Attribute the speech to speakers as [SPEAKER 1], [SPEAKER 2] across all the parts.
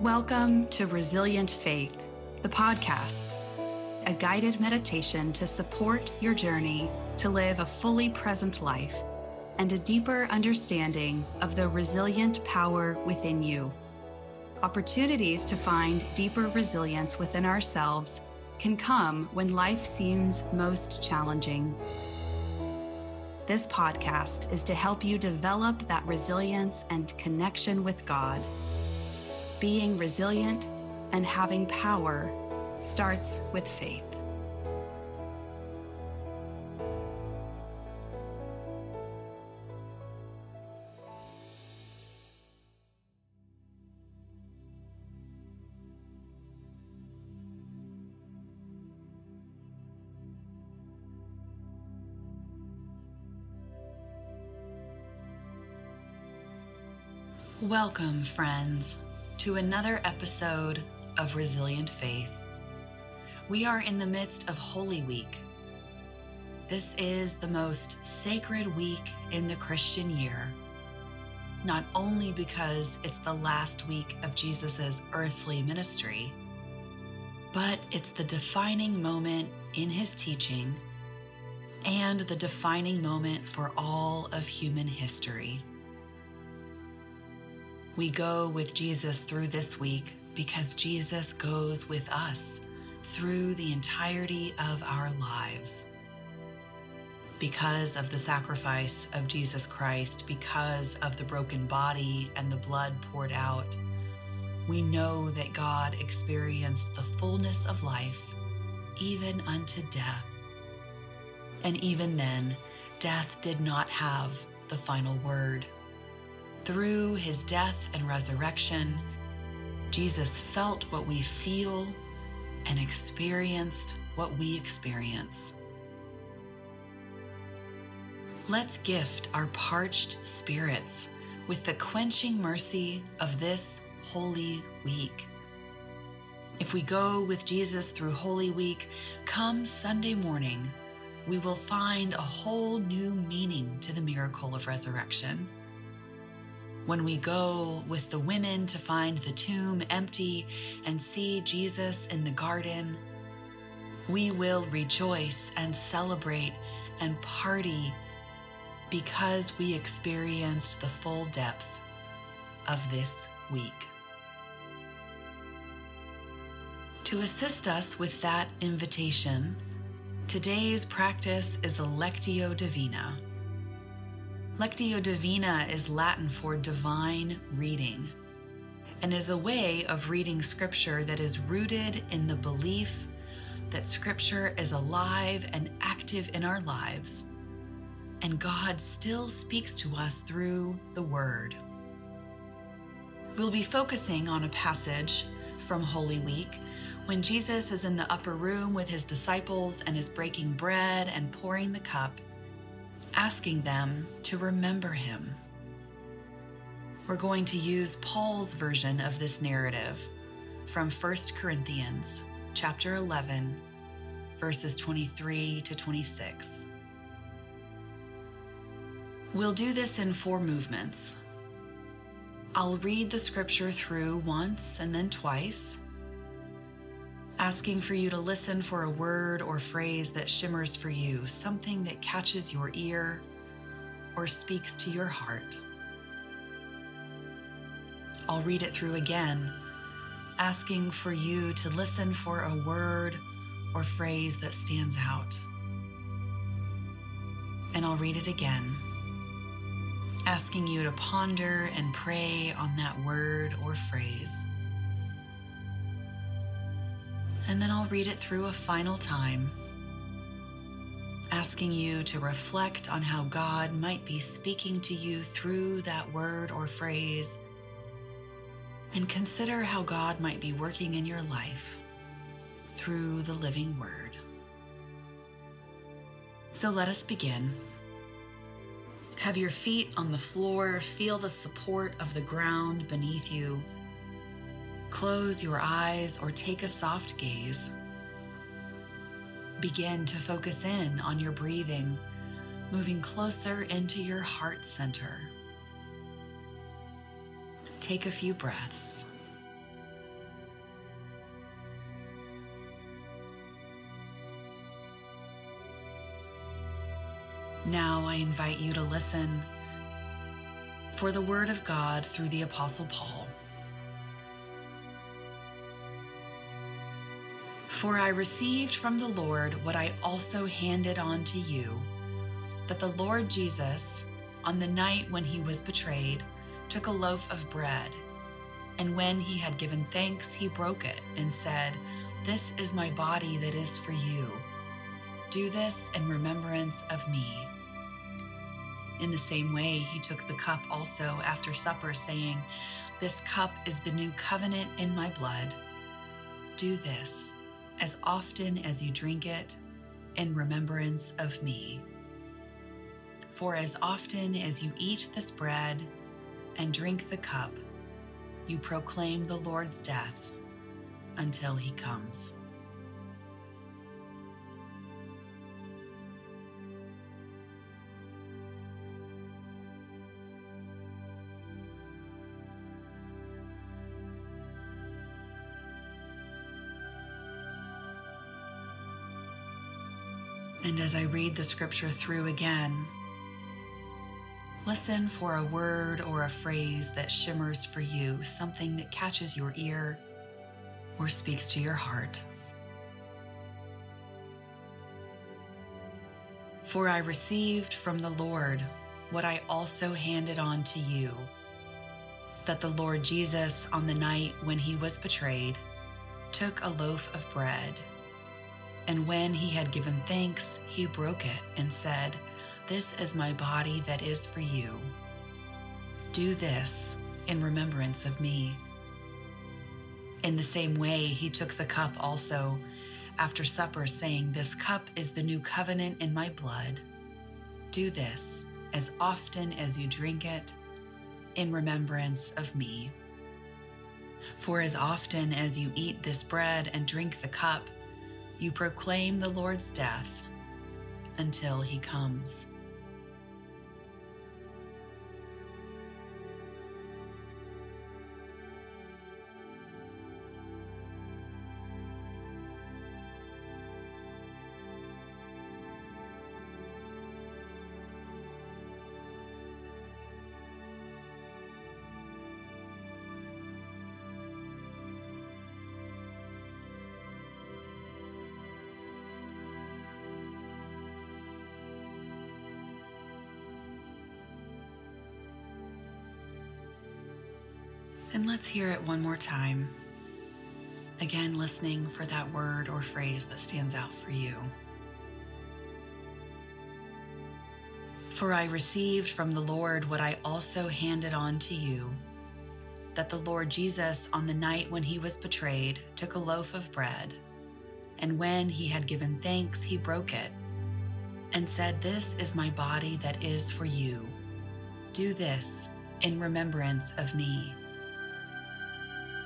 [SPEAKER 1] Welcome to Resilient Faith, the podcast, a guided meditation to support your journey to live a fully present life and a deeper understanding of the resilient power within you. Opportunities to find deeper resilience within ourselves can come when life seems most challenging. This podcast is to help you develop that resilience and connection with God. Being resilient and having power starts with faith. Welcome, friends, to another episode of Resilient Faith. We are in the midst of Holy Week. This is the most sacred week in the Christian year, not only because it's the last week of Jesus' earthly ministry, but it's the defining moment in his teaching and the defining moment for all of human history. We go with Jesus through this week because Jesus goes with us through the entirety of our lives. Because of the sacrifice of Jesus Christ, because of the broken body and the blood poured out, we know that God experienced the fullness of life even unto death. And even then, death did not have the final word. Through his death and resurrection, Jesus felt what we feel and experienced what we experience. Let's gift our parched spirits with the quenching mercy of this Holy Week. If we go with Jesus through Holy Week, come Sunday morning, we will find a whole new meaning to the miracle of resurrection when we go with the women to find the tomb empty and see Jesus in the garden, we will rejoice and celebrate and party because we experienced the full depth of this week. To assist us with that invitation, today's practice is the Lectio Divina Lectio Divina is Latin for divine reading and is a way of reading Scripture that is rooted in the belief that Scripture is alive and active in our lives, and God still speaks to us through the Word. We'll be focusing on a passage from Holy Week when Jesus is in the upper room with his disciples and is breaking bread and pouring the cup asking them to remember him. We're going to use Paul's version of this narrative from 1 Corinthians chapter 11 verses 23 to 26. We'll do this in four movements. I'll read the scripture through once and then twice asking for you to listen for a word or phrase that shimmers for you, something that catches your ear or speaks to your heart. I'll read it through again, asking for you to listen for a word or phrase that stands out. And I'll read it again, asking you to ponder and pray on that word or phrase. And then I'll read it through a final time, asking you to reflect on how God might be speaking to you through that word or phrase, and consider how God might be working in your life through the living word. So let us begin. Have your feet on the floor, feel the support of the ground beneath you Close your eyes or take a soft gaze. Begin to focus in on your breathing, moving closer into your heart center. Take a few breaths. Now I invite you to listen for the Word of God through the Apostle Paul. For I received from the Lord what I also handed on to you that the Lord Jesus, on the night when he was betrayed, took a loaf of bread, and when he had given thanks, he broke it and said, This is my body that is for you. Do this in remembrance of me. In the same way, he took the cup also after supper, saying, This cup is the new covenant in my blood. Do this as often as you drink it in remembrance of me. For as often as you eat this bread and drink the cup, you proclaim the Lord's death until he comes. And as I read the scripture through again, listen for a word or a phrase that shimmers for you, something that catches your ear or speaks to your heart. For I received from the Lord what I also handed on to you that the Lord Jesus, on the night when he was betrayed, took a loaf of bread and when he had given thanks, he broke it and said, This is my body that is for you. Do this in remembrance of me. In the same way, he took the cup also after supper, saying, This cup is the new covenant in my blood. Do this as often as you drink it in remembrance of me. For as often as you eat this bread and drink the cup, you proclaim the Lord's death until he comes. And let's hear it one more time. Again, listening for that word or phrase that stands out for you. For I received from the Lord what I also handed on to you that the Lord Jesus, on the night when he was betrayed, took a loaf of bread, and when he had given thanks, he broke it and said, This is my body that is for you. Do this in remembrance of me.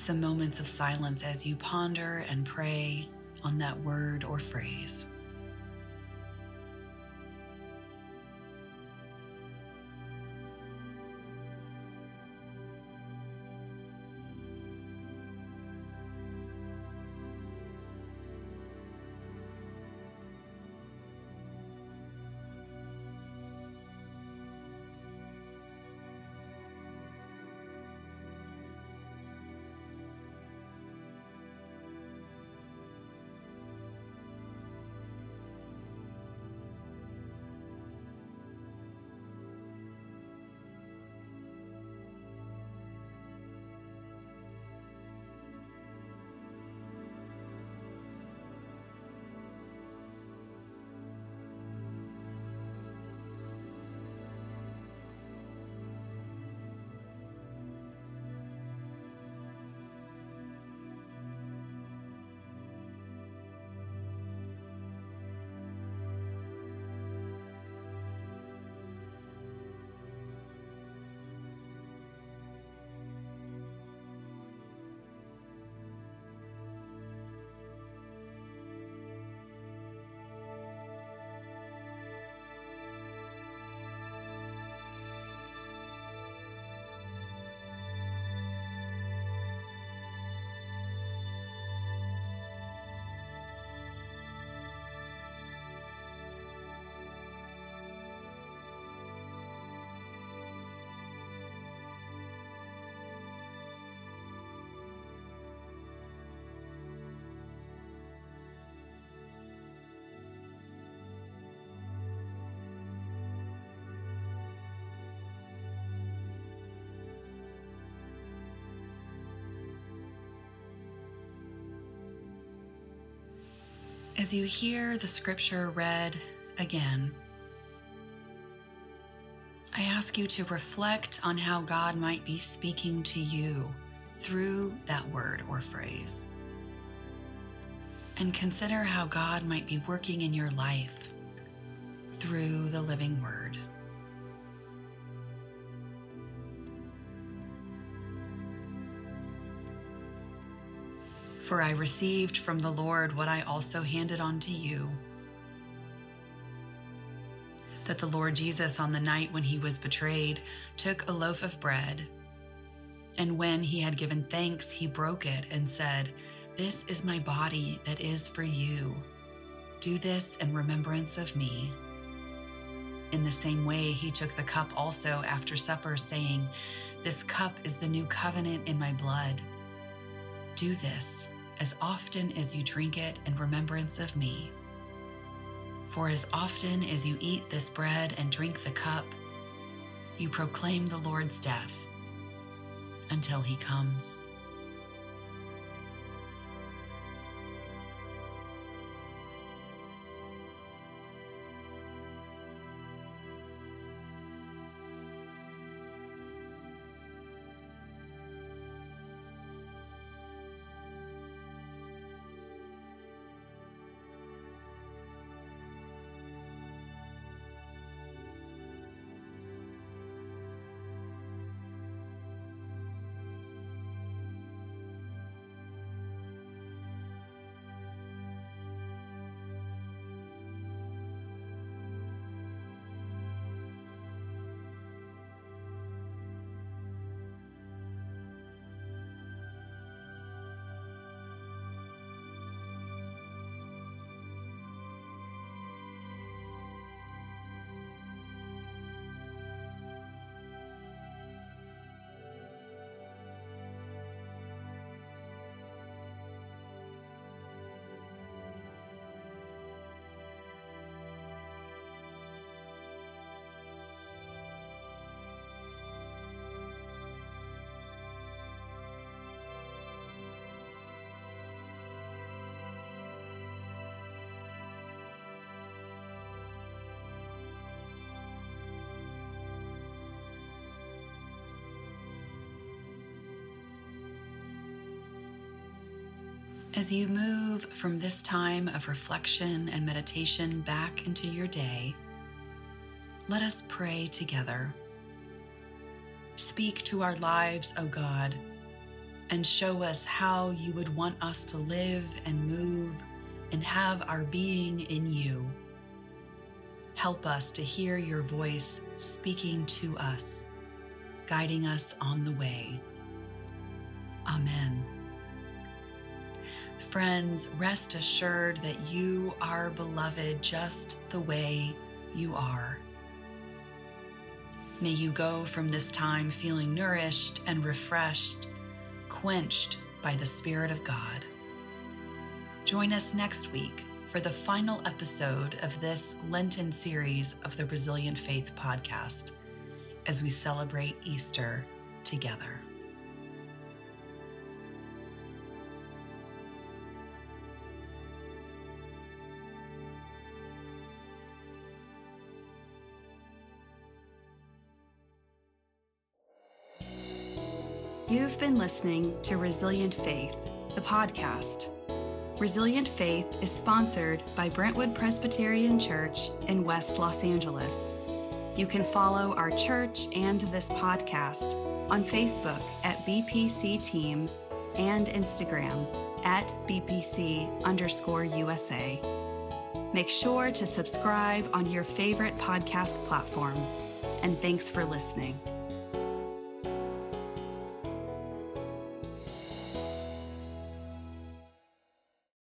[SPEAKER 1] some moments of silence as you ponder and pray on that word or phrase. As you hear the scripture read again, I ask you to reflect on how God might be speaking to you through that word or phrase. And consider how God might be working in your life through the living word. For I received from the Lord what I also handed on to you that the Lord Jesus, on the night when he was betrayed, took a loaf of bread. And when he had given thanks, he broke it and said, This is my body that is for you. Do this in remembrance of me. In the same way, he took the cup also after supper, saying, This cup is the new covenant in my blood. Do this as often as you drink it in remembrance of me. For as often as you eat this bread and drink the cup, you proclaim the Lord's death until he comes. As you move from this time of reflection and meditation back into your day, let us pray together. Speak to our lives, O God, and show us how you would want us to live and move and have our being in you. Help us to hear your voice speaking to us, guiding us on the way. Amen. Friends, rest assured that you are beloved just the way you are. May you go from this time feeling nourished and refreshed, quenched by the Spirit of God. Join us next week for the final episode of this Lenten series of the Resilient Faith podcast as we celebrate Easter together. You've been listening to Resilient Faith, the podcast. Resilient Faith is sponsored by Brentwood Presbyterian Church in West Los Angeles. You can follow our church and this podcast on Facebook at BPC Team and Instagram at BPC underscore USA. Make sure to subscribe on your favorite podcast platform. And thanks for listening.